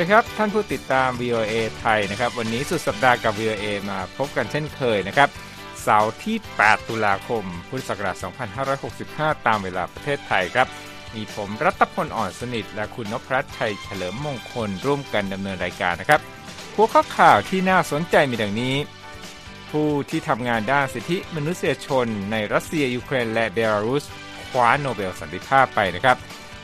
วัสดีครับ ท่านผู้ติดตาม VOA ไทยนะครับ วันนี้สุดสัปดาห์กับ VOA มาพบกันเช่นเคยนะครับ เสาร์ที่ 8 ตุลาคม พุทธศักราช 2565 ตามเวลาประเทศไทยครับ มีผมรัตพลอ่อนสนิท และคุณนพรัตน์ชัยเฉลิมมงคลร่วมกันดำเนินรายการนะครับหัวข้อข่าวที่น่าสนใจมีดังนี้ ผู้ที่ทำงานด้านสิทธิมนุษยชน ในรัสเซียยูเครนและเบลารุสคว้าโนเบลสันติภาพไปนะครับ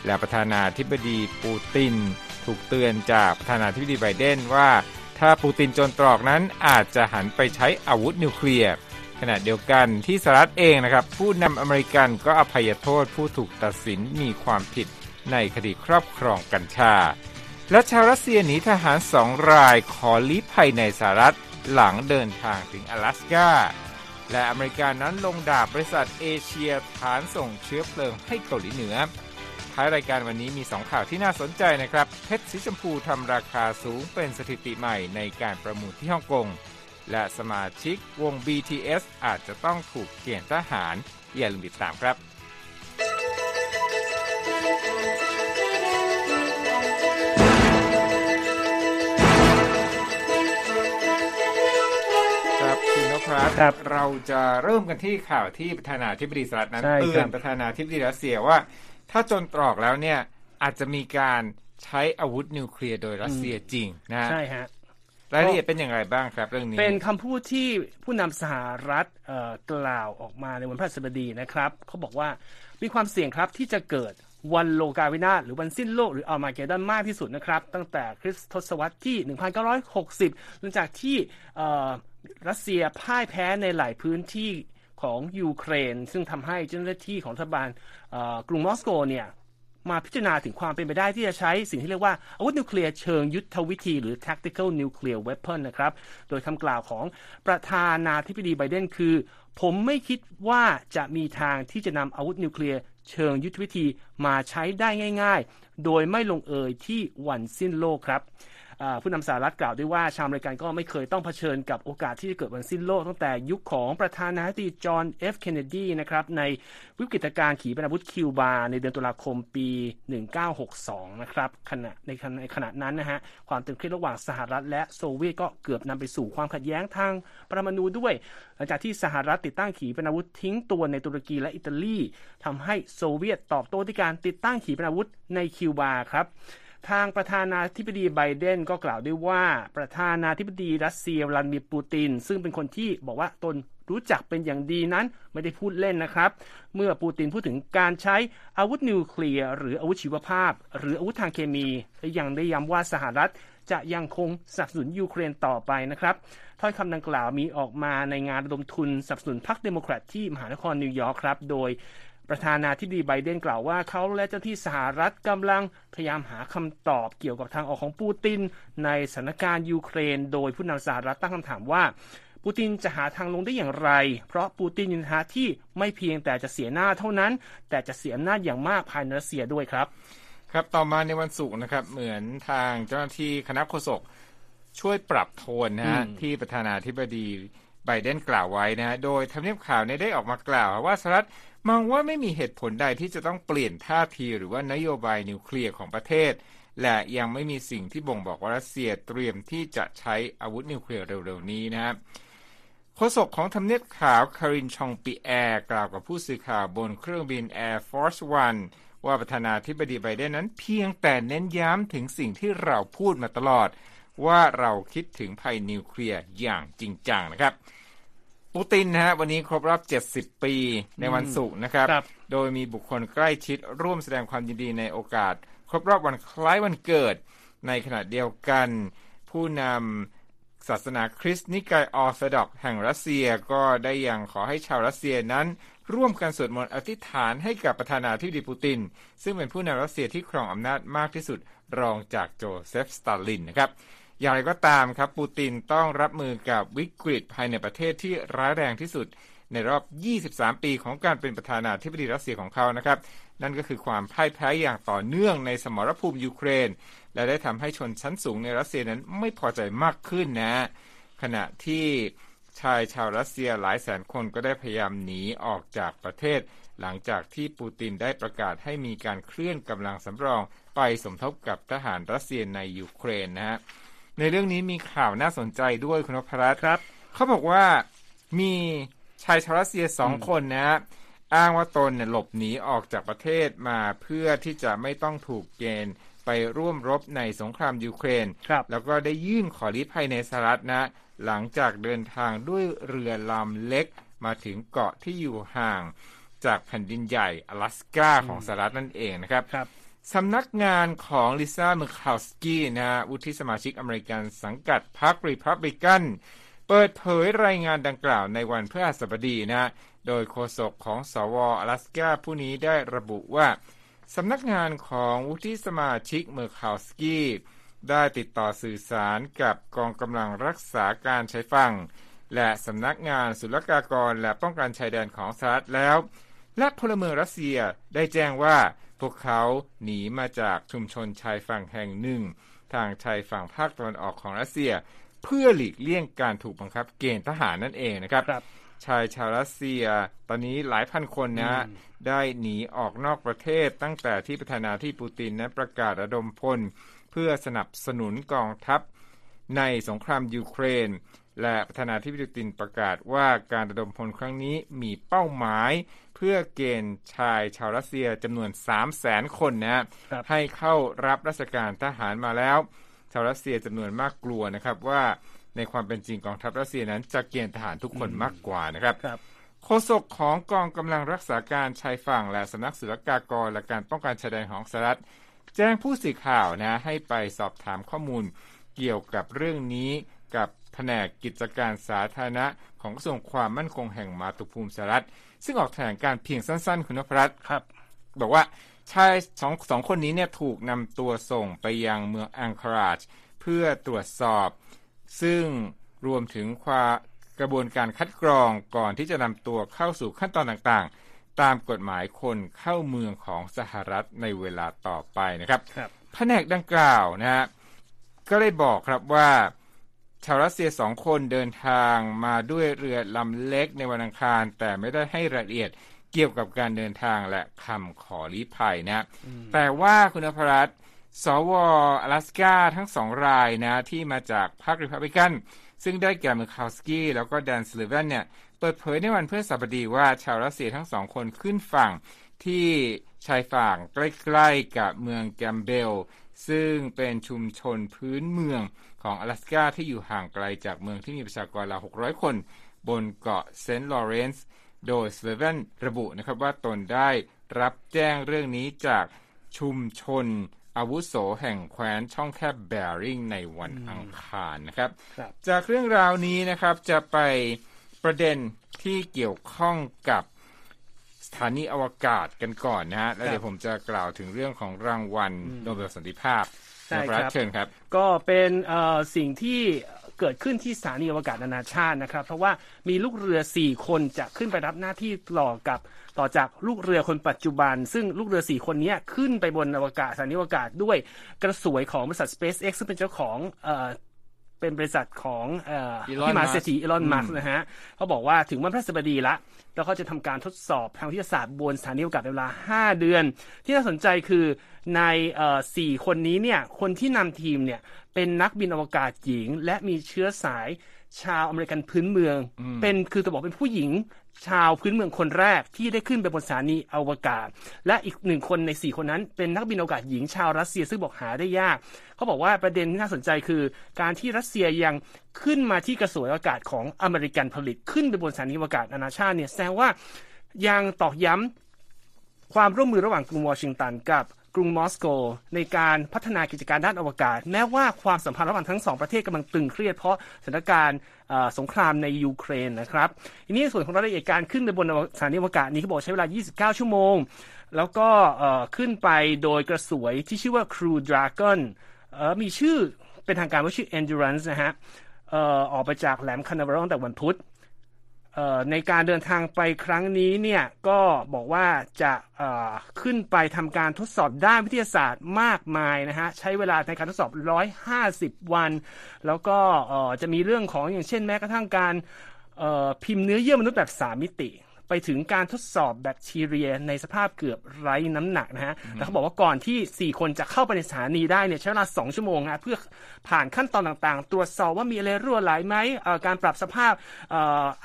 และประธานาธิบดีปูติน ถูกเตือนจากประธานาธิบดีไบเดนว่า ถ้าปูตินจนตรอกนั้นอาจจะหันไปใช้อาวุธนิวเคลียร์ขณะเดียวกันที่สหรัฐเองนะครับ ผู้นำอเมริกันก็อภัยโทษผู้ถูกตัดสินมีความผิดในคดีครอบครองกัญชา และชาวรัสเซียหนีทหารสองรายขอลี้ภัยในสหรัฐหลังเดินทางถึง阿拉สกาและอเมริกานั้นลงดาบบริษัทเอเชียฐานส่งเชื้อเพลิงให้เกาหลีเหนือ ท้ายรายการวันนี้มี 2 ข่าวที่น่าสนใจนะครับ เพชรสีชมพูทำราคาสูงเป็นสถิติใหม่ในการประมูลที่ฮ่องกง และสมาชิกวง BTS อาจจะต้องถูกเกณฑ์ทหาร อย่าลืมติดตามครับครับคุณนพรัตน์ครับเราจะเริ่มกันที่ข่าวที่ประธานาธิบดีสหรัฐนั้นใช่เตืครัอนบประธานาธิบดีรัสเซียว่า ถ้าจนตรอกแล้วเนี่ยอาจจะมีการใช้อาวุธนิวเคลียร์โดยรัสเซียจริงนะฮะใช่ฮะรายละเอียดเป็นอย่างไรบ้างครับเรื่องนี้ เป็นคำพูดที่ผู้นำสหรัฐเอ่อกล่าวออกมาในวันพฤหัสบดีนะครับเขาบอกว่ามีความเสี่ยงครับที่จะเกิดวันโลกาวินาศหรือวันสิ้นโลกหรืออัลมาเกดอนมากที่สุดนะครับ ตั้งแต่คริสตศตวรรษที่ 1960 หลังจากที่เอ่อรัสเซียพ่ายแพ้ในหลายพื้นที่ ของยูเครน ซึ่งทำให้เจ้าหน้าที่ของรัฐบาลกรุงมอสโกเนี่ยมาพิจารณาถึงความเป็นไปได้ที่จะใช้สิ่งที่เรียกว่า อาวุธนิวเคลียร์เชิงยุทธวิธี หรือ tactical nuclear weapon นะครับ โดยคำกล่าวของประธานาธิบดีไบเดนคือ ผมไม่คิดว่าจะมีทางที่จะนำอาวุธนิวเคลียร์เชิงยุทธวิธีมาใช้ได้ง่าย ๆ โดยไม่ลงเอยที่วันสิ้นโลกครับ ผู้นำสหรัฐกล่าวด้วยว่าชาวอเมริกันก็ไม่เคยต้องเผชิญกับโอกาสที่จะเกิดวันสิ้นโลกตั้งแต่ยุคของประธานาธิบดีจอห์นเอฟเคนเนดีนะครับในวิกฤตการณ์ขีปนาวุธคิวบา ในเดือนตุลาคมปี 1962 นะครับขณะในขณะในขณะนั้นนะฮะความตึงเครียดระหว่างสหรัฐและโซเวียตก็เกือบนำไปสู่ความขัดแย้งทางปรมาณูด้วย หลังจากที่สหรัฐติดตั้งขีปนาวุธทิ้งตัวในตุรกีและอิตาลีทำให้โซเวียตตอบโต้ด้วยการติดตั้งขีปนาวุธในคิวบาครับ ทางประธานาธิบดีไบเดนก็กล่าวด้วยว่า ประธานาธิบดีรัสเซียวลาดิมีร์ปูติน ซึ่งเป็นคนที่บอกว่าตนรู้จักเป็นอย่างดีนั้นไม่ได้พูดเล่นนะครับ เมื่อปูตินพูดถึงการใช้อาวุธนิวเคลียร์หรืออาวุธชีวภาพ หรืออาวุธทางเคมีและยังได้ย้ำว่าสหรัฐจะยังคงสนับสนุนยูเครนต่อไปนะครับถ้อยคำดังกล่าวมีออกมาในงานระดมทุนสนับสนุนพรรคเดโมแครตที่มหานครนิวยอร์กครับ โดย ประธานาธิบดีไบเดนกล่าวว่าเขาและเจ้าหน้าที่สหรัฐกำลังพยายามหาคำตอบเกี่ยวกับทางออกของปูติน ในสถานการณ์ยูเครน โดยผู้นำสหรัฐตั้งคำถามว่า ปูตินจะหาทางลงได้อย่างไร เพราะปูตินยินหาที่ไม่เพียงแต่จะเสียหน้าเท่านั้น แต่จะเสียอำนาจอย่างมากภายในรัสเซียด้วยครับ ครับต่อมาในวันศุกร์นะครับ เหมือนทางเจ้าหน้าที่คณะโฆษกช่วยปรับโทนนะฮะอืมที่ประธานาธิบดีไบเดนกล่าวไว้นะฮะโดยทำเนียบขาวเนี่ยได้ออกมากล่าวว่าสหรัฐ มองว่าไม่มีเหตุผลใดที่จะต้องเปลี่ยนท่าทีหรือว่านโยบายนิวเคลียร์ของประเทศ และยังไม่มีสิ่งที่บ่งบอกว่ารัสเซียเตรียมที่จะใช้อาวุธนิวเคลียร์เร็วๆนี้นะครับโฆษกของทำเนียบขาวคารินชองปีแอร์กล่าวกับผู้สื่อข่าวบนเครื่องบิน Air Force One ว่าประธานาธิบดีไบเดนนั้นเพียงแต่เน้นย้ำถึงสิ่งที่เราพูดมาตลอด ว่าเราคิดถึงภัยนิวเคลียร์อย่างจริงจังนะครับ ปูตินนะฮะวันนี้ครบรอบ 70 ปีในวันศุกร์นะครับครับ โดยมีบุคคลใกล้ชิดร่วมแสดงความยินดีในโอกาส ครบรอบวันคล้ายวันเกิด ในขณะเดียวกัน ผู้นำศาสนาคริสต์นิกายออร์โธดอกซ์แห่งรัสเซียก็ได้ยังขอให้ชาวรัสเซียนั้น ร่วมกันสวดมนต์อธิษฐานให้กับประธานาธิบดีปูติน ซึ่งเป็นผู้นำรัสเซียที่ครองอำนาจมากที่สุดรองจากโจเซฟสตาลินนะครับ อย่างไรก็ตามครับปูตินต้องรับมือกับวิกฤตภายในประเทศที่ร้ายแรงที่สุดในรอบ 23 ปีของการเป็นประธานาธิบดีรัสเซียของเขานะครับ นั่นก็คือความพ่ายแพ้อย่างต่อเนื่องในสมรภูมิยูเครน และได้ทำให้ชนชั้นสูงในรัสเซียนั้นไม่พอใจมากขึ้นนะ ขณะที่ชายชาวรัสเซียหลายแสนคนก็ได้พยายามหนีออกจากประเทศ หลังจากที่ปูตินได้ประกาศให้มีการเคลื่อนกำลังสำรองไปสมทบกับทหารรัสเซียในยูเครนนะฮะ ในเรื่องนี้มีข่าวน่าสนใจด้วยคุณพรัตครับ เขาบอกว่ามีชายชาวรัสเซียสองคนนะฮะอ้างว่าตนเนี่ยหลบหนีออกจากประเทศมาเพื่อที่จะไม่ต้องถูกเกณฑ์ไปร่วมรบในสงครามยูเครนแล้วก็ได้ยื่นขอลี้ภัยในสหรัฐนะ หลังจากเดินทางด้วยเรือลำเล็กมาถึงเกาะที่อยู่ห่างจากแผ่นดินใหญ่อลาสกาของสหรัฐนั่นเองนะครับรบ สำนักงานของลิซ่าเมอร์คาวสกี้นะฮะวุฒิสมาชิกอเมริกันสังกัดพรรครีพับลิกัน เปิดเผยรายงานดังกล่าวในวันพฤหัสบดีนะโดยโฆษกของสวอลาสกาผู้นี้ได้ระบุว่าสำนักงานของวุฒิสมาชิกเมอร์คาวสกี้ได้ติดต่อสื่อสารกับกองกำลังรักษาการณ์ชายฝั่งและสำนักงานศุลกากรและป้องกันชายแดนของสหรัฐแล้ว และพลเมืองรัสเซียได้แจ้งว่า พวกเขาหนีมาจากชุมชนชายฝั่งแห่งหนึ่ง ทางชายฝั่งภาคตะวันออกของรัสเซีย เพื่อหลีกเลี่ยงการถูกบังคับเกณฑ์ทหารนั่นเองนะครับรบชายชาวรัสเซีย ตอนนี้หลายพันคนนะ ได้หนีออกนอกประเทศตั้งแต่ที่ประธานาธิบดีปูตินนั้นประกาศระดมพล เพื่อสนับสนุนกองทัพ ในสงครามยูเครน และประธานาธิบดีปูตินประกาศว่าการระดมพลครั้งนี้มีเป้าหมาย เพื่อเกณฑ์ชายชาวรัสเซียจำนวน 3 0 0แสนคนนะให้เข้ารับราชการทหารมาแล้ว ชาวรัสเซียจำนวนมากกลัวนะครับว่าในความเป็นจริงกองทัพรัสเซียนั้นจะเกณฑ์ทหารทุกคนมากกว่านะครับรบโฆษกของกองกำลังรักษาการชายฝั่งและสำนักศุลกากรและการป้องกันชายแดนของสหรัฐ แจ้งผู้สื่อข่าวนะให้ไปสอบถามข้อมูล เกี่ยวกับเรื่องนี้กับแผนกกิจการสาธารณะของกระทรวงความมั่นคงแห่งมาตุภูมิสหรัฐ ซึ่งออกแถลงการเพียงสั้นๆ คุณนพรัตน์ครับ บอกว่าชายสองสองคนนี้เนี่ยถูกนำตัวส่งไปยังเมืองอังคาราจเพื่อตรวจสอบ ซึ่งรวมถึงความกระบวนการคัดกรองก่อนที่จะนำตัวเข้าสู่ขั้นตอนต่างๆ ตามกฎหมายคนเข้าเมืองของสหรัฐในเวลาต่อไปนะครับครับแผนกดังกล่าวนะฮะ ก็ได้บอกครับว่าชาวรัสเซียสองคนเดินทางมาด้วยเรือลำเล็กในวันอังคาร แต่ไม่ได้ให้รายละเอียดเกี่ยวกับการเดินทางและคำขอลี้ภัยนะ แต่ว่าคุณนพรัตน์สวอลาสกาทั้งสองรายนะ ที่มาจากพรรครีพับลิกัน ซึ่งได้แก่เมอร์คาวสกี้แล้วก็แดนซัลลิแวนเนี่ย เปิดเผยในวันพฤหัสบดีว่าชาวรัสเซียทั้งสองคนขึ้นฝั่งที่ชายฝั่งใกล้ๆกับเมืองแกมเบล ซึ่งเป็นชุมชนพื้นเมืองของอลาสกาที่อยู่ห่างไกลจากเมืองที่มีประชากรราว 600 คน บนเกาะเซนต์ลอเรนซ์ โดยซัลลิแวนระบุนะครับว่าตนได้รับแจ้งเรื่องนี้จากชุมชนอาวุโสแห่งแคว้นช่องแคบแบริงในวันอังคารนะครับรบจากเรื่องราวนี้นะครับจะไปประเด็นที่เกี่ยวข้องกับส ถานีอวกาศกันก่อนนะฮะ แล้วเดี๋ยวผมจะกล่าวถึงเรื่องของรางวัลโนเบลสันติภาพใช่ครับเชิญครับ ก็เป็นสิ่งที่เกิดขึ้นที่สถานีอวกาศนานาชาตินะครับ เพราะว่ามีลูกเรือ 4 คนจะขึ้นไปรับหน้าที่ต่อกับต่อจากลูกเรือคนปัจจุบัน ซึ่งลูกเรือ 4 คนนี้ขึ้นไปบนอวกาศสถานีอวกาศด้วยกระสวยของบริษัท SpaceX ซึ่งเป็นเจ้าของ เป็นบริษัทของพี่มาเศรษฐีอีลอนมัสนะฮะเขาบอกว่าถึงวันพฤหัสบดีละ แล้วเขาจะทำการทดสอบทางวิทยาศาสตร์บนสถานีอวกาศเวลา 5 เดือน ที่น่าสนใจคือในสี่คนนี้เนี่ยคนที่นำทีมเนี่ยเป็นนักบินอวกาศหญิง และมีเชื้อสายชาวอเมริกันพื้นเมือง เป็นคือจะบอกเป็นผู้หญิง ชาวพื้นเมืองคนแรกที่ได้ขึ้นไปบนสถานีอวกาศ และอีกหนึ่งคนในสี่คนนั้น เป็นนักบินอวกาศหญิงชาวรัสเซียซึ่งบอกหาได้ยาก เขาบอกว่าประเด็นที่น่าสนใจคือ การที่รัสเซียยังขึ้นมาที่กระสวยอากาศของอเมริกันผลิตขึ้นไปบนสถานีอวกาศนานาชาติเนี่ยแสดงว่ายังตอกย้ำความร่วมมือระหว่างกรุงวอชิงตันกับ กรุงมอสโก ในการพัฒนากิจการด้านอวกาศ แม้ว่าความสัมพันธ์ระหว่างทั้งสองประเทศกำลังตึงเครียดเพราะสถานการณ์สงครามในยูเครนนะครับทีนี้ส่วนของรายละเอียดการขึ้นไปบนสถานีอวกาศนี้เขาบอกใช้เวลา 29 ชั่วโมง แล้วก็ขึ้นไปโดยกระสวยที่ชื่อว่า Crew Dragon มีชื่อเป็นทางการว่าชื่อ Endurance นะฮะออกไปจากแหลมคานาเวรตั้งแต่วันพุธ ในการเดินทางไปครั้งนี้เนี่ยก็บอกว่าจะขึ้นไปทำการทดสอบด้านวิทยาศาสตร์มากมายนะฮะใช้เวลาในการทดสอบ 150 วัน แล้วก็จะมีเรื่องของอย่างเช่นแม้กระทั่งการพิมพ์เนื้อเยื่อมนุษย์แบบ 3 มิติ ไปถึงการทดสอบแบคทีเรียในสภาพเกือบไร้น้ำหนักนะฮะแล้วเขาบอกว่าก่อนที่ 4 คนจะเข้าไปในสถานีได้เนี่ยใช้เวลา 2 ชั่วโมงนะเพื่อผ่านขั้นตอนต่างๆ ตรวจสอบว่ามีอะไรรั่วไหลไหมการปรับสภาพ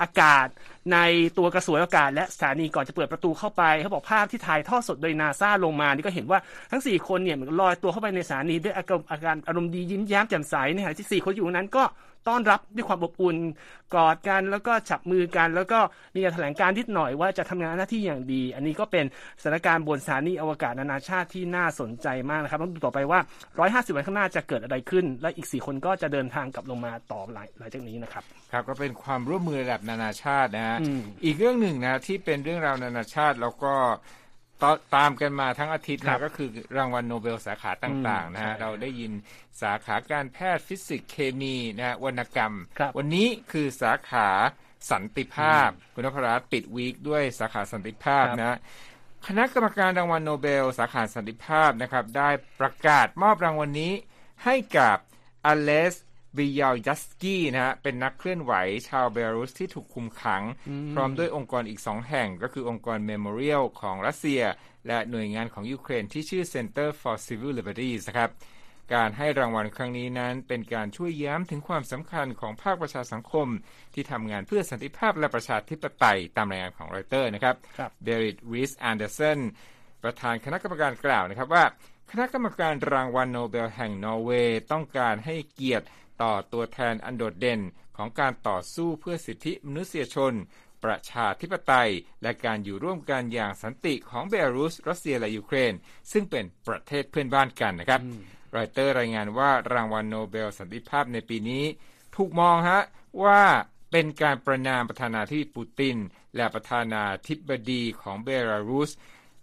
อากาศในตัวกระสวยอากาศ และสถานีก่อนจะเปิดประตูเข้าไปเขาบอกภาพที่ถ่ายทอดสดโดยนาซาลงมานี่ก็เห็นว่าทั้ง 4 คนเนี่ยเหมือนลอยตัวเข้าไปในสถานีด้วยอาการอารมณ์ดียิ้มแย้มแจ่มใสในขณะที่4คนอยู่นั้นก็ ต้อนรับด้วยความอบอุ่นกอดกันแล้วก็จับมือกัน แล้วก็มีการแถลงการนิดหน่อยว่าจะทำงานหน้าที่อย่างดี อันนี้ก็เป็นสถานการณ์บนสถานีอวกาศนานาชาติที่น่าสนใจมากนะครับต้องดูต่อไปว่า 150 วันข้างหน้าจะเกิดอะไรขึ้น และอีก 4 คนก็จะเดินทางกลับลงมาต่อหลังหลังจากนี้นะครับครับก็เป็นความร่วมมือระดับนานาชาตินะฮะอีกเรื่องหนึ่งนะที่เป็นเรื่องราวนานาชาติแล้วก็ ตามกันมาทั้งอาทิตย์นะก็คือรางวัลโนเบลสาขาต่างๆนะฮะเราได้ยินสาขาการแพทย์ฟิสิกส์เคมีนะฮะวรรณกรรม วันนี้คือสาขาสันติภาพ คุณนพรัตน์ปิด week ด้วยสาขาสันติภาพนะคณะกรรมการรางวัลโนเบล สาขาสันติภาพนะครับ ได้ประกาศมอบรางวัลนี้ให้กับอเลส บิยาลยัสกี้นะฮะเป็นนักเคลื่อนไหวชาวเบลารุสที่ถูกคุมขัง พร้อมด้วยองค์กรอีกสองแห่ง ก็คือองค์กรเมโมเรียลของรัสเซีย และหน่วยงานของยูเครนที่ชื่อ Center for Civil Liberties นะครับการให้รางวัลครั้งนี้นั้นเป็นการช่วยย้ำถึงความสำคัญของภาคประชาสังคม ที่ทำงานเพื่อสันติภาพและประชาธิปไตยตามรายงานของรอยเตอร์นะครับเบริตไรส์แอนเดอร์สันประธานคณะกรรมการกล่าวนะครับว่า คณะกรรมการรางวัลโนเบลแห่งนอร์เวย์ต้องการให้เกียรติ ต่อตัวแทนอันโดดเด่นของการต่อสู้เพื่อสิทธิมนุษยชน ประชาธิปไตย และการอยู่ร่วมกันอย่างสันติของเบลารุส รัสเซียและยูเครน ซึ่งเป็นประเทศเพื่อนบ้านกันนะครับรอยเตอร์รายงานว่ารางวัลโนเบลสันติภาพในปีนี้ ถูกมองฮะว่าเป็นการประนามประธานาธิบดีปูติน และประธานาธิบดีของเบลารุส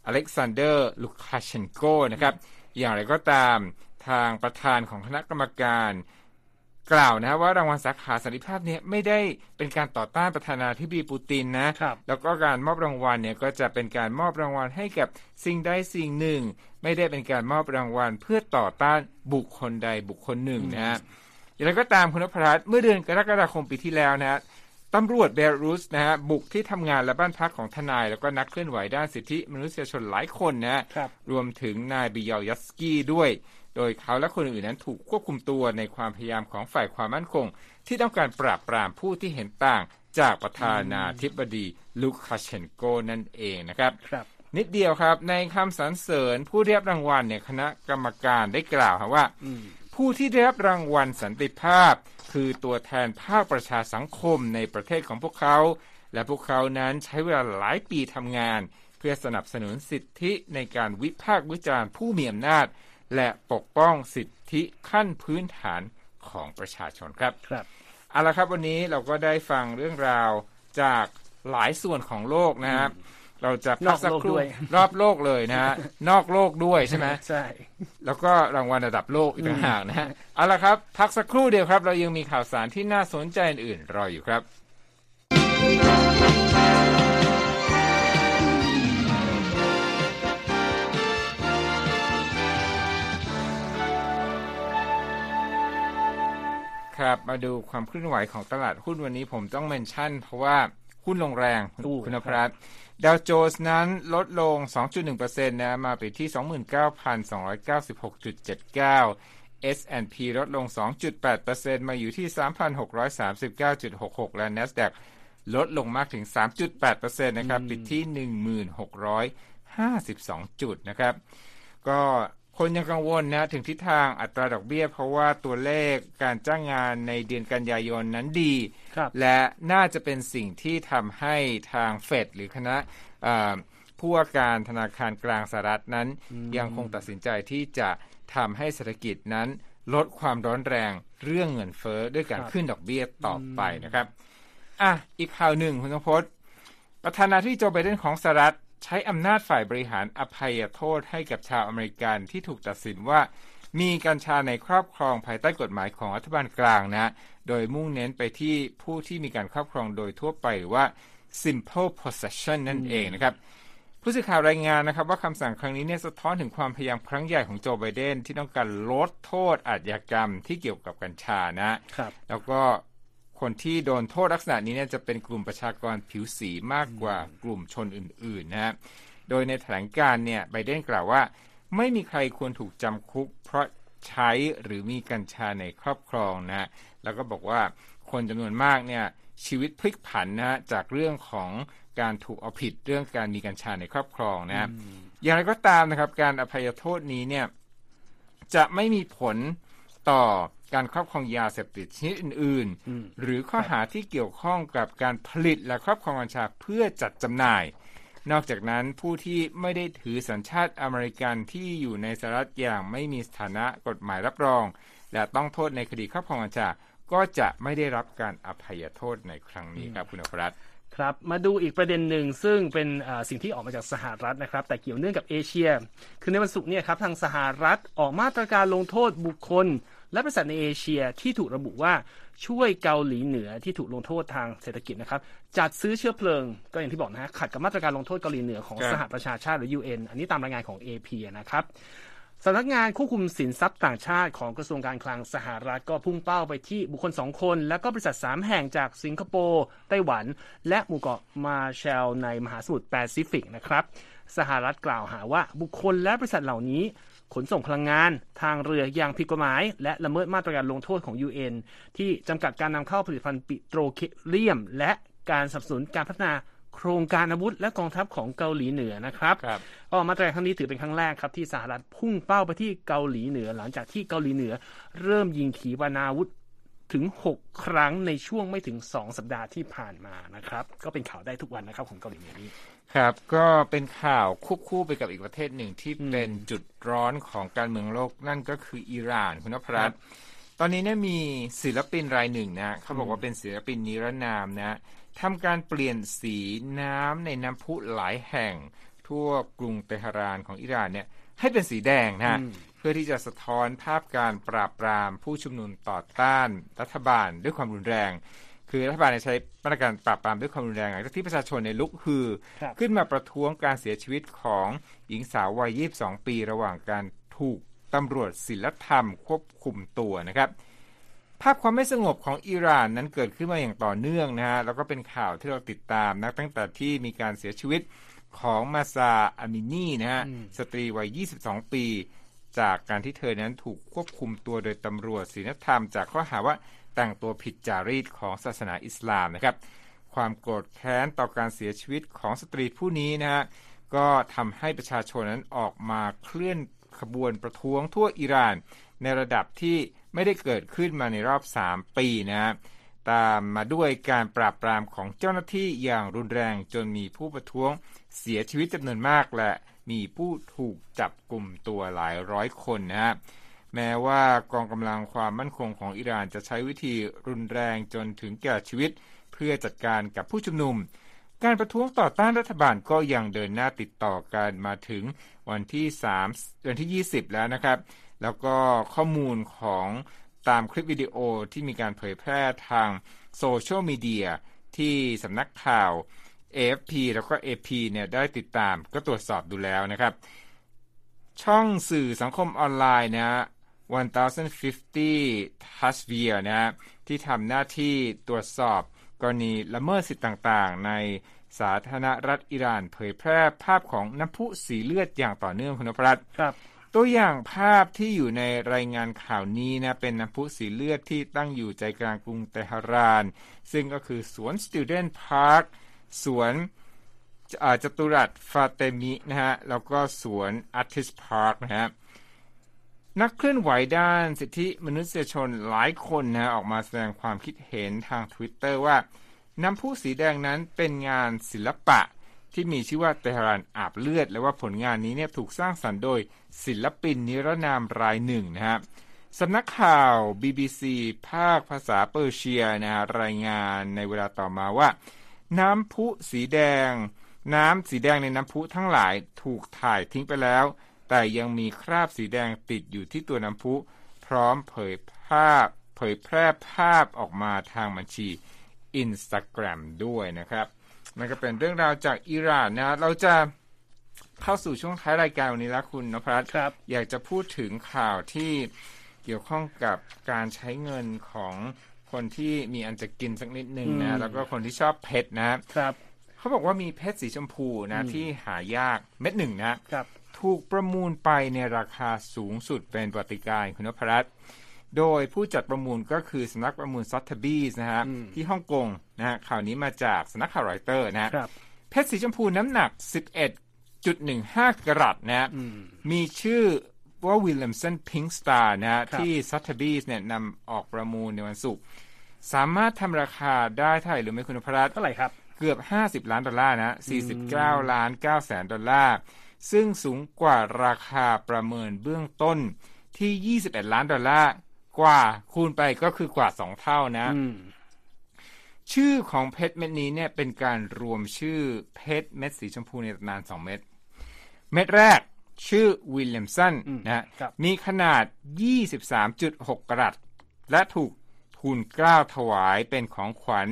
อเล็กซานเดอร์ลูคาเชนโกนะครับ อย่างไรก็ตามทางประธานของคณะกรรมการ กล่าวนะว่ารางวัลสาขาสันติภาพเนี่ยไม่ได้เป็นการต่อต้านประธานาธิบดีปูตินนะ แล้วก็การมอบรางวัลเนี่ยก็จะเป็นการมอบรางวัลให้กับสิ่งใดสิ่งหนึ่ง ไม่ได้เป็นการมอบรางวัลเพื่อต่อต้านบุคคลใดบุคคลหนึ่งนะฮะอย่างไรก็ตามคุณนพรัตน์เมื่อเดือนกรกฎาคมปีที่แล้วนะตำรวจเบลารุสนะฮะบุกที่ทำงานและบ้านพักของทนาย แล้วก็นักเคลื่อนไหวด้านสิทธิมนุษยชนหลายคนนะรรวมถึงนายบิยายัสกี้ด้วย โดยเขาและคนอื่นนั้นถูกควบคุมตัวในความพยายามของฝ่ายความมั่นคง ที่ต้องการปราบปรามผู้ที่เห็นต่างจากประธานาธิบดีลูคาเชนโกนั่นเองนะครับรบนิดเดียวครับในคำสรรเสริญผู้ได้รับรางวัลเนี่ยคณะกรรมการได้กล่าวครับว่า ผู้ที่ได้รับรางวัลสันติภาพ คือตัวแทนภาคประชาสังคมในประเทศของพวกเขา และพวกเขานั้นใช้เวลาหลายปีทำงาน เพื่อสนับสนุนสิทธิในการวิพากษ์วิจารณ์ผู้มีอำนาจ และปกป้องสิทธิขั้นพื้นฐานของประชาชนครับครับเอาละครับวันนี้เราก็ได้ฟังเรื่องราวจากหลายส่วนของโลกนะครับเราจะพักสักครู่รอบโลกเลยนะฮะนอกโลกด้วยใช่ไหมใช่ แล้วก็รางวัลระดับโลกอีกต่างหากนะฮะเอาละครับ พักสักครู่เดียวครับ เรายังมีข่าวสารที่น่าสนใจอื่นรออยู่ครับ ครับ มาดูความเคลื่อนไหวของตลาดหุ้นวันนี้ผมต้องเมนชั่น เพราะว่าหุ้นลงแรงคุณพรัตดาวโจนส์นั้นลดลง 2.1%นะมาไปที่ 29,296.79 S&P ลดลง 2.8%มาอยู่ที่ 3,639.66 และ NASDAQ ลดลงมากถึง 3.8%นะครับปิดที่ 1,652 จุดนะครับ ก็ คนยังกังวลนะถึงทิศทางอัตราดอกเบี้ย เพราะว่าตัวเลขการจ้างงานในเดือนกันยายนนั้นดี และน่าจะเป็นสิ่งที่ทำให้ทางเฟดหรือคณะผู้ว่าการธนาคารกลางสหรัฐนั้น ยังคงตัดสินใจที่จะทำให้เศรษฐกิจนั้นลดความร้อนแรงเรื่องเงินเฟ้อด้วยการขึ้นดอกเบี้ยต่อไปนะครับ อะ อีกข่าวหนึ่งคุณพจน์ ประธานาธิบดีโจไบเดนของสหรัฐ ใช้อำนาจฝ่ายบริหารอภัยโทษให้กับชาวอเมริกันที่ถูกตัดสินว่า มีกัญชาในครอบครองภายใต้กฎหมายของรัฐบาลกลางนะ โดยมุ่งเน้นไปที่ผู้ที่มีการครอบครองโดยทั่วไปหรือว่า simple possession นั่นเองนะครับผู้สื่อข่าวรายงานนะครับ ว่าคำสั่งครั้งนี้เนี่ยสะท้อนถึงความพยายามครั้งใหญ่ของโจไบเดนที่ต้องการลดโทษอาชญากรรมที่เกี่ยวกับกัญชานะครับแล้วก็ คนที่โดนโทษลักษณะนี้เนี่ยจะเป็นกลุ่มประชากรผิวสีมากกว่ากลุ่มชนอื่นๆนะฮะโดยในแถลงการเนี่ยไบเดนกล่าวว่า ไม่มีใครควรถูกจำคุก เพราะใช้หรือมีกัญชาในครอบครองนะฮะแล้วก็บอกว่าคนจำนวนมากเนี่ยชีวิตพลิกผันนะฮะจากเรื่องของการถูกเอาผิดเรื่องการมีกัญชาในครอบครองนะฮะอย่างไรก็ตามนะครับ การอภัยโทษนี้เนี่ยจะไม่มีผล ต่อการครอบครองยาเสพติดชนิดอื่น ๆ หรือข้อหาที่เกี่ยวข้องกับการผลิตและครอบครองกัญชาเพื่อจัดจำหน่าย นอกจากนั้นผู้ที่ไม่ได้ถือสัญชาติอเมริกันที่อยู่ในสหรัฐอย่างไม่มีสถานะกฎหมายรับรอง และต้องโทษในคดีครอบครองกัญชาก็จะไม่ได้รับการอภัยโทษในครั้งนี้ครับคุณอภรัตน์ ครับ มาดูอีกประเด็นหนึ่งซึ่งเป็นสิ่งที่ออกมาจากสหรัฐนะครับ แต่เกี่ยวเนื่องกับเอเชีย คือในวันศุกร์เนี่ยครับทางสหรัฐออกมาตรการลงโทษบุคคล และบริษัทในเอเชียที่ถูกระบุว่าช่วยเกาหลีเหนือที่ถูกลงโทษทางเศรษฐกิจนะครับ จัดซื้อเชื้อเพลิง ก็อย่างที่บอกนะฮะขัดกับมาตรการลงโทษเกาหลีเหนือของสหประชาชาติหรือ UN อันนี้ตามรายงานของ AP นะครับ สำนักงานควบคุมสินทรัพย์ต่างชาติของกระทรวงการคลังสหรัฐก็พุ่งเป้าไปที่บุคคลสองคน และก็บริษัท 3 แห่งจากสิงคโปร์ไต้หวัน และหมู่เกาะมาแชลในมหาสมุทรแปซิฟิกนะครับ สหรัฐกล่าวหาว่าบุคคลและบริษัทเหล่านี้ ขนส่งพลังงาน ทางเรืออย่างผิดกฎหมาย และละเมิดมาตรการลงโทษของ UN ที่จำกัดการนำเข้าผลิตภัณฑ์ปิโตรเคเลียม และการสนับสนุนการพัฒนา โครงการอาวุธและกองทัพของเกาหลีเหนือนะครับครับออกมาตรการครั้งนี้ถือเป็นครั้งแรกครับที่สหรัฐพุ่งเป้าไปที่เกาหลีเหนือ หลังจากที่เกาหลีเหนือ เริ่มยิงขีปนาวุธถึง 6 ครั้งในช่วงไม่ถึง 2 สัปดาห์ที่ผ่านมานะครับ ก็เป็นข่าวได้ทุกวันนะครับของเกาหลีเหนือนี้ครับ ก็เป็นข่าวควบคู่ไปกับอีกประเทศหนึ่งที่เป็นจุดร้อนของการเมืองโลกนั่นก็คืออิหร่านคุณนพรัตน์ตอนนี้เนี่ยมีศิลปินรายหนึ่งนะเขาบอกว่าเป็นศิลปินนิรนามนะทำการเปลี่ยนสีน้ำในน้ำพุหลายแห่ง ทั่วกรุงเตหะรานของอิหร่านเนี่ยให้เป็นสีแดงนะเพื่อที่จะสะท้อนภาพการปราบปรามผู้ชุมนุมต่อต้านรัฐบาลด้วยความรุนแรง คือรัฐบาลใช้มาตรการปราบปรามด้วยความรุนแรงหลังจากที่ประชาชนในลุกฮือครับขึ้นมาประท้วงการเสียชีวิตของหญิงสาววัย 22 ปี ระหว่างการถูกตำรวจศิลธรรมควบคุมตัวนะครับ ภาพความไม่สงบของอิหร่านนั้นเกิดขึ้นมาอย่างต่อเนื่องนะฮะแล้วก็เป็นข่าวที่เราติดตามนะตั้งแต่ที่มีการเสียชีวิตของมาซาอามินีนะฮะสตรีวัย 22 ปี จากการที่เธอนั้นถูกควบคุมตัวโดยตำรวจศีลธรรม จากข้อหาว่าแต่งตัวผิดจารีตของศาสนาอิสลามนะครับ ความโกรธแค้นต่อการเสียชีวิตของสตรีผู้นี้นะฮะก็ทำให้ประชาชนนั้นออกมาเคลื่อนขบวนประท้วงทั่วอิหร่าน ในระดับที่ไม่ได้เกิดขึ้นมาในรอบ 3 ปีนะฮะตามมาด้วยการปราบปรามของเจ้าหน้าที่อย่างรุนแรงจนมีผู้ประท้วงเสียชีวิตจำนวนมากและมีผู้ถูกจับกลุ่มตัวหลายร้อยคนนะฮะแม้ว่ากองกำลังความมั่นคงของอิหร่านจะใช้วิธีรุนแรงจนถึงแก่ชีวิต เพื่อจัดการกับผู้ชุมนุม การประท้วงต่อต้านรัฐบาลก็ยังเดินหน้าติดต่อกันมาถึงวันที่ 3 วันที่ 20 แล้วนะครับ แล้วก็ข้อมูลของตามคลิปวิดีโอที่มีการเผยแพร่ทางโซเชียลมีเดียที่สำนักข่าว AFP แล้วก็ AP เนี่ยได้ติดตามก็ตรวจสอบดูแล้วนะครับ ช่องสื่อสังคมออนไลน์นะ1050 Touch v i a นะฮะที่ทำหน้าที่ตรวจสอบกรณีละเมิดสิทธิต่างๆ ในสาธารณรัฐอิหร่านเผยแพร่ภาพของน้ำพุสีเลือดอย่างต่อเนื่องคุณนพรัตน์ครับ ตัวอย่างภาพที่อยู่ในรายงานข่าวนี้นะเป็นน้ำพุสีเลือดที่ตั้งอยู่ใจกลางกรุงเตหะราน ซึ่งก็คือสวน Student Park สวนจตุรัสฟาเตมินะฮะแล้วก็สวน Artist Park นะฮะนักเคลื่อนไหวด้านสิทธิมนุษยชนหลายคนนะออกมาแสดงความคิดเห็นทาง Twitter ว่าน้ำพุสีแดงนั้นเป็นงานศิลปะ ที่มีชื่อว่าเตหรานอาบเลือด และว่าผลงานนี้เนี่ยถูกสร้างสรรค์โดยศิลปินนิรนามรายหนึ่งนะฮะสำนักข่าว BBC ภาคภาษาเปอร์เซียนะฮะรายงานในเวลาต่อมาว่า น้ำพุสีแดง น้ำสีแดงในน้ำพุทั้งหลายถูกถ่ายทิ้งไปแล้ว แต่ยังมีคราบสีแดงติดอยู่ที่ตัวน้ำพุ พร้อมเผยภาพ เผยแพร่ภาพออกมาทางบัญชี Instagram ด้วยนะครับ มันก็เป็นเรื่องราวจากอิหร่านนะเราจะเข้าสู่ช่วงท้ายรายการวันนี้แล้วคุณนภัสครับ อยากจะพูดถึงข่าวที่เกี่ยวข้องกับการใช้เงินของคนที่มีอันจะกินสักนิดหนึ่งอืนะมแล้วก็คนที่ชอบเพชรนะครับ เขาบอกว่ามีเพชรสีชมพูนะที่หายากเม็ดหนึ่งนะครับ ถูกประมูลไปในราคาสูงสุดเป็นปฏิการคุณนพรัตน์ โดยผู้จัดประมูลก็คือสำนักประมูลซอตเทบีสนะฮะอืมที่ฮ่องกงนะฮะข่าวนี้มาจากสำนักข่าวรอยเตอร์นะฮะครับเพชรสีชมพูน้ำหนัก 11.15 กรัตนะฮะอืมมีชื่อว่าวิลเลียมสันพิงค์สตาร์นะฮะครับที่ซอตเทบีสเนี่ยนำออกประมูลในวันศุกร์สามารถทำราคาได้เท่าไหร่หรือไม่คุณนพรัตน์เท่าไหร่ครับ เกือบ 50 ล้านดอลลาร์นะ49 ล้าน9แสนดอลลาร์ ซึ่งสูงกว่าราคาประเมินเบื้องต้นที่ 21 ล้านดอลลาร์ กว่าคูณไปก็คือกว่า2เท่านะอืมชื่อของเพชรเม็ดนี้เนี่ยเป็นการรวมชื่อเพชรเม็ดสีชมพูในตำนาน2เม็ดเม็ดแรกชื่อวิลเลียมสันอืมนะฮะครับมีขนาด 23.6 กรัตและถูกทูลเกล้าถวายเป็นของขวัญ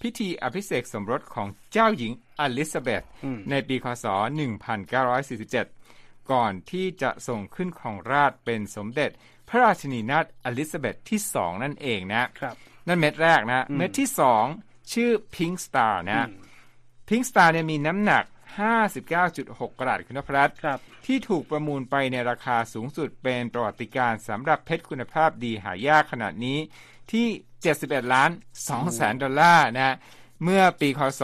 พิธีอภิเษกสมรสของเจ้าหญิงอลิซาเบธอืมในปีคศ 1947 ก่อนที่จะส่งขึ้นของราชย์เป็นสมเด็จ พระราชินีนาถอลิซาเบธที่สองนั่นเองนะครับ นั่นเม็ดแรกนะ เม็ดที่สองชื่อ Pink Star นะอืม Pink Star เนี่ยมีน้ำหนัก 59.6 กรัตคุณนพรัตน์ครับที่ถูกประมูลไปในราคาสูงสุดเป็นประวัติการณ์สำหรับเพชรคุณภาพดีหายากขนาดนี้ที่ 71 ล้าน2แสนดอลลาร์นะ เมื่อปีคศ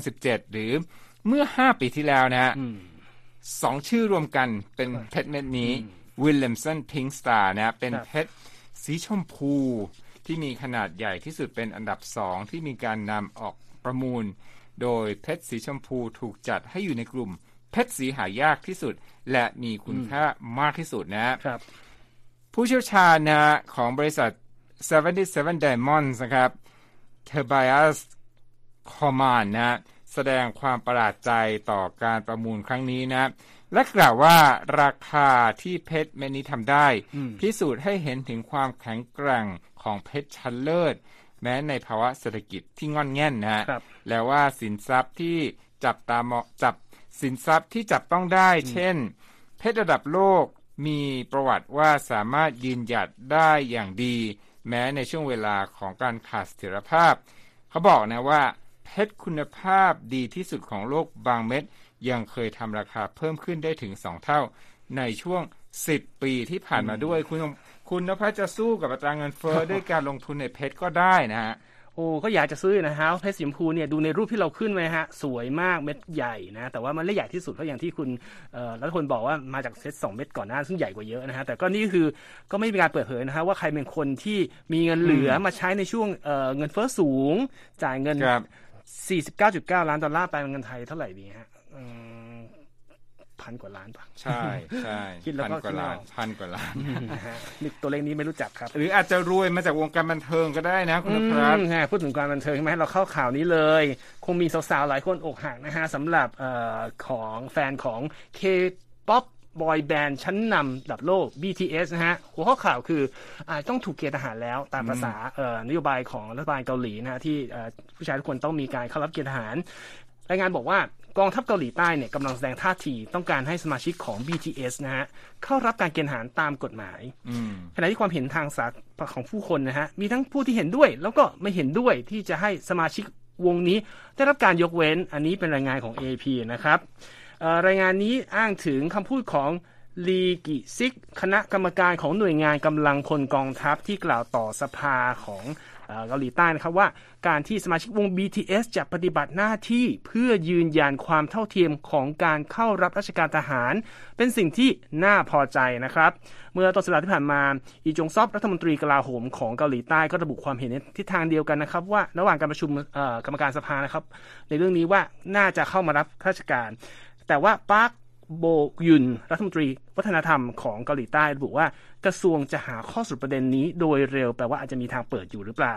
2017 หรือเมื่อ 5 ปีที่แล้วนะอืมสองชื่อรวมกันเป็นเพชรเม็ดนี้ วิลเลมสันพิงสตาร์นะเป็นครับเพชรสีชมพูที่มีขนาดใหญ่ที่สุดเป็นอันดับสองที่มีการนำออกประมูล โดยเพชรสีชมพูถูกจัดให้อยู่ในกลุ่ม เพชรสีหายากที่สุด และมีคุณค่ามากที่สุดนะครับ ผู้เชี่ยวชาญนะของบริษัท 77 Diamonds นะครับ Tobias c o m a n นะแสดงความประหลาดใจต่อการประมูลครั้งนี้นะ และกล่าวว่าราคาที่เพชรเม็ดนี้ทำได้อืมพิสูจน์ให้เห็นถึงความแข็งแกร่งของเพชรชั้นเลิศ แม้ในภาวะเศรษฐกิจที่งอนแง่นนะครับแล้วว่าสินทรัพย์ที่จับตามองจับสินทรัพย์ที่จับต้องได้ เช่น เพชรระดับโลกมีประวัติว่าสามารถยืนหยัดได้อย่างดี แม้ในช่วงเวลาของการขาดเสถียรภาพ เขาบอกนะว่า เพชรคุณภาพดีที่สุดของโลกบางเม็ด ยังเคยทำราคาเพิ่มขึ้นได้ถึง 2 เท่า ในช่วง 10 ปีที่ผ่านมาด้วย คุณคุณนภัสจะสู้กับอัตราเงินเฟ้อด้วยการลงทุนในเพชรก็ได้นะฮะโอ้ก็อยากจะซื้อนะฮะเพชรสีชมพูเนี่ยดูในรูปที่เราขึ้นไว้ฮะสวยมากเม็ดใหญ่นะ แต่ว่ามันไม่ใหญ่ที่สุดเพราะอย่างที่คุณเอ่อรัฐพลบอกว่ามาจากเซตสองเม็ดก่อนหน้าซึ่งใหญ่กว่าเยอะนะฮะแต่ก็นี่คือก็ไม่มีการเปิดเผยนะฮะว่าใครเป็นคนที่มีเงินเหลือมาใช้ในช่วงเอ่อเงินเฟ้อสูง จ่ายเงินครับ49.9 ล้านดอลลาร์ไปเป็นเงินไทยเท่าไหร่ดีฮะอืม พันกว่าล้านป่ะใช่ใช่คิดแล้วพันก็กว่าล้านคิดไม่ออกพันกว่าล้านนะฮะนี่ตัวเลขนี้ไม่รู้จักครับ หรืออาจจะรวยมาจากวงการบันเทิงก็ได้นะคุณนภัสอืมฮะพูดถึงการบันเทิงใช่ไหมเราเข้าข่าวนี้เลย คงมีสาวๆหลายคนอกหักนะฮะสำหรับเออของแฟนของ K-POP บอยแบนด์ชั้นนำระดับโลก BTS นะฮะ หัวข้อข่าวคืออาต้องถูกเกณฑ์ทหารแล้วตามภาษาเอ่อนโยบายของรัฐบาลเกาหลีนะฮะที่เอ่อผู้ชายทุกคนต้องมีการเข้ารับเกณฑ์ทหาร รายงานบอกว่า กองทัพเกาหลีใต้เนี่ยกำลังแสดงท่าทีต้องการให้สมาชิกของ BTS นะฮะเข้ารับการเกณฑ์ทหารตามกฎหมายอืมขณะที่ความเห็นทางสาของผู้คนนะฮะมีทั้งผู้ที่เห็นด้วยแล้วก็ไม่เห็นด้วยที่จะให้สมาชิกวงนี้ได้รับการยกเว้นอันนี้เป็นรายงานของ AP นะครับเอ่อรายงานนี้อ้างถึงคำพูดของลีกิซิก คณะกรรมการของหน่วยงานกำลังพลกองทัพที่กล่าวต่อสภาของ เกาหลีใต้นะครับว่าการที่สมาชิกวง BTS จะปฏิบัติหน้าที่เพื่อยืนยันความเท่าเทียมของการเข้ารับราชการทหาร เป็นสิ่งที่น่าพอใจนะครับ เมื่อต้นสัปดาห์ที่ผ่านมาอีจงซอบรัฐมนตรีกลาโหมของเกาหลีใต้ก็ระบุความเห็นในทิศทางเดียวกันนะครับ ว่าระหว่างการประชุมกรรมการสภานะครับ ในเรื่องนี้ว่าน่าจะเข้ามารับราชการ แต่ว่าปาร์ค โบยุนรัฐมนตรีวัฒนธรรมของเกาหลีใต้ระบุว่ากระทรวงจะหาข้อสรุปประเด็นนี้โดยเร็วแปลว่าอาจจะมีทางเปิดอยู่หรือเปล่า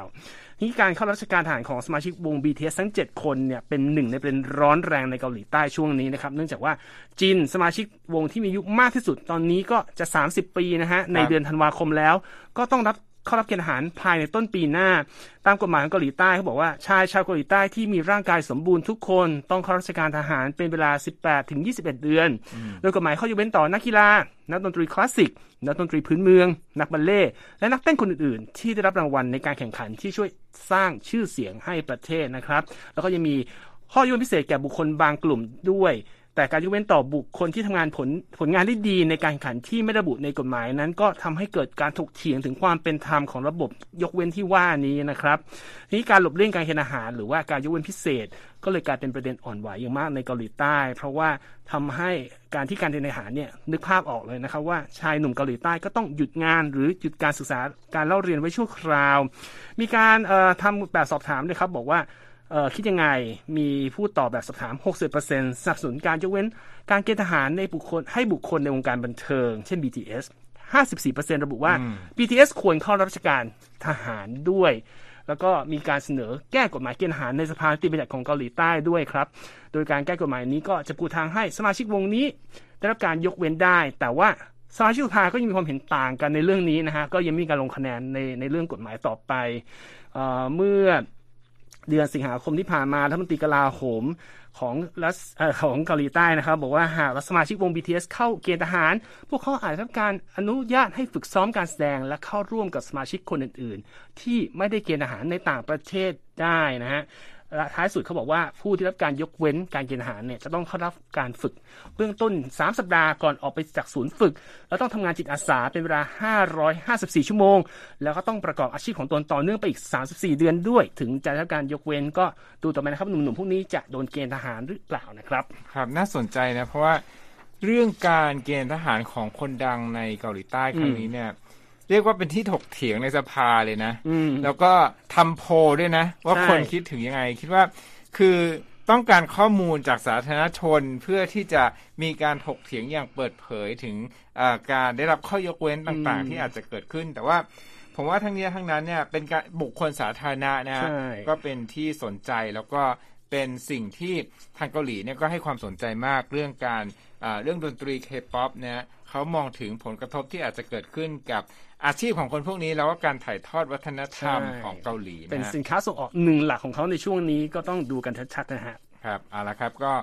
นี่การเข้ารับราชการทหารของสมาชิกวง BTS ทั้ง 7 คนเนี่ยเป็นหนึ่งในประเด็นร้อนแรงในเกาหลีใต้ช่วงนี้นะครับเนื่องจากว่าจีนสมาชิกวงที่มีอายุมากที่สุดตอนนี้ก็จะ 30 ปีนะฮะในเดือนธันวาคมแล้ว ก็ต้องรับ เข้ารับเกณฑ์ทหารภายในต้นปีหน้า ตามกฎหมายของเกาหลีใต้เขาบอกว่าชายชาวเกาหลีใต้ที่มีร่างกายสมบูรณ์ทุกคนต้องเข้าราชการทหารเป็นเวลา 18 ถึง 21 เดือน โดยกฎหมายข้อยกเว้นต่อนักกีฬา นักดนตรีคลาสสิก นักดนตรีพื้นเมือง นักบัลเล่ต์และนักเต้นคนอื่นๆ ที่ได้รับรางวัลในการแข่งขันที่ช่วยสร้างชื่อเสียงให้ประเทศนะครับ แล้วก็ยังมีข้อยกเว้นพิเศษแก่บุคคลบางกลุ่มด้วย แต่การยกเว้นต่อบุคคลที่ทำงานผลผลงานได้ดีในการแข่งขันที่ไม่ระบุในกฎหมายนั้น ก็ทำให้เกิดการถกเถียงถึงความเป็นธรรมของระบบยกเว้นที่ว่านี้นะครับนี้การหลบเลี่ยงการเกณฑ์อาหาร หรือว่าการยกเว้นพิเศษ ก็เลยกลายเป็นประเด็นอ่อนไหวอย่างมากในเกาหลีใต้ เพราะว่าทำให้การที่การเกณฑ์อาหารเนี่ยนึกภาพออกเลยนะครับว่าชายหนุ่มเกาหลีใต้ก็ต้องหยุดงาน หรือหยุดการศึกษาการเล่าเรียนไว้ชั่วคราว มีการเอ่อทำแบบสอบถามเลยครับบอกว่า คิดยังไงมีผู้ตอบแบบสอบถาม 60%สนับสนุนการยกเว้นการเกณฑ์ทหารในบุคคลให้บุคคลในวงการบันเทิง เช่น BTS 54%ระบุว่า BTS ควรเข้ารับราชการทหารด้วย แล้วก็มีการเสนอแก้กฎหมายเกณฑ์ทหารในสภานิติบัญญัติของเกาหลีใต้ด้วยครับ โดยการแก้กฎหมายนี้ก็จะปูทางให้สมาชิกวงนี้ ได้รับการยกเว้นได้ แต่ว่าสมาชิกสภาก็ยังมีความเห็นต่างกันในเรื่องนี้นะฮะก็ยังมีการลงคะแนนในในเรื่องกฎหมายต่อไปเอ่อเมื่อ เดือนสิงหาคมที่ผ่านมารัฐมนตรีกลาโหมของรัสของเกาหลีใต้นะครับ บอกว่าหากสมาชิกวง BTS เข้าเกณฑ์ทหาร พวกเขาอาจได้รับการอนุญาตให้ฝึกซ้อมการแสดง และเข้าร่วมกับสมาชิกคนอื่น ๆ ที่ไม่ได้เกณฑ์ทหารในต่างประเทศได้นะฮะ และท้ายสุดเขาบอกว่าผู้ที่รับการยกเว้นการเกณฑ์ทหารเนี่ยจะต้องเข้ารับการฝึก เบื้องต้น 3 สัปดาห์ก่อนออกไปจากศูนย์ฝึก แล้วต้องทำงานจิตอาสาเป็นเวลา 554 ชั่วโมง แล้วก็ต้องประกอบอาชีพของตนต่อเนื่องไปอีก 34 เดือนด้วย ถึงจะได้รับการยกเว้นก็ดูต่อไปนะครับหนุ่มๆพวกนี้จะโดนเกณฑ์ทหารหรือเปล่านะครับครับน่าสนใจนะเพราะว่าเรื่องการเกณฑ์ทหารของคนดังในเกาหลีใต้ครั้งนี้เนี่ย เรียกว่าเป็นที่ถกเถียงในสภาเลยนะอืมแล้วก็ทำโพลด้วยนะ ว่าใช่คนคิดถึงยังไง คิดว่าคือต้องการข้อมูลจากสาธารณชนเพื่อที่จะมีการถกเถียงอย่างเปิดเผยถึงอ่าการได้รับข้อยกเว้นต่างๆ ที่อาจจะเกิดขึ้น แต่ว่าผมว่าทั้งนี้ทั้งนั้นเนี่ยเป็นการบุคคลสาธารณะนะฮะใช่ก็เป็นที่สนใจแล้วก็เป็นสิ่งที่ทางเกาหลีเนี่ยก็ให้ความสนใจมากเรื่องการอ่าเรื่องดนตรีเคป๊อปเนี่ย เขามองถึงผลกระทบที่อาจจะเกิดขึ้นกับอาชีพของคนพวกนี้แล้วก็การถ่ายทอดวัฒนธรรมใช่ของเกาหลีเป็นนะฮะสินค้าส่งออกหนึ่งหลักของเขาในช่วงนี้ก็ต้องดูกันชัดๆนะฮะครับเอาละครับก็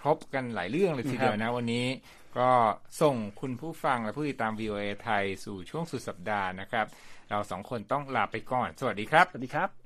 ครบกันหลายเรื่องเลยทีเดียวนะวันนี้ก็ส่งคุณผู้ฟังและผู้ติดตาม VOA ไทยสู่ช่วงสุดสัปดาห์นะครับ เราสองคนต้องลาไปก่อน สวัสดีครับ สวัสดีครับ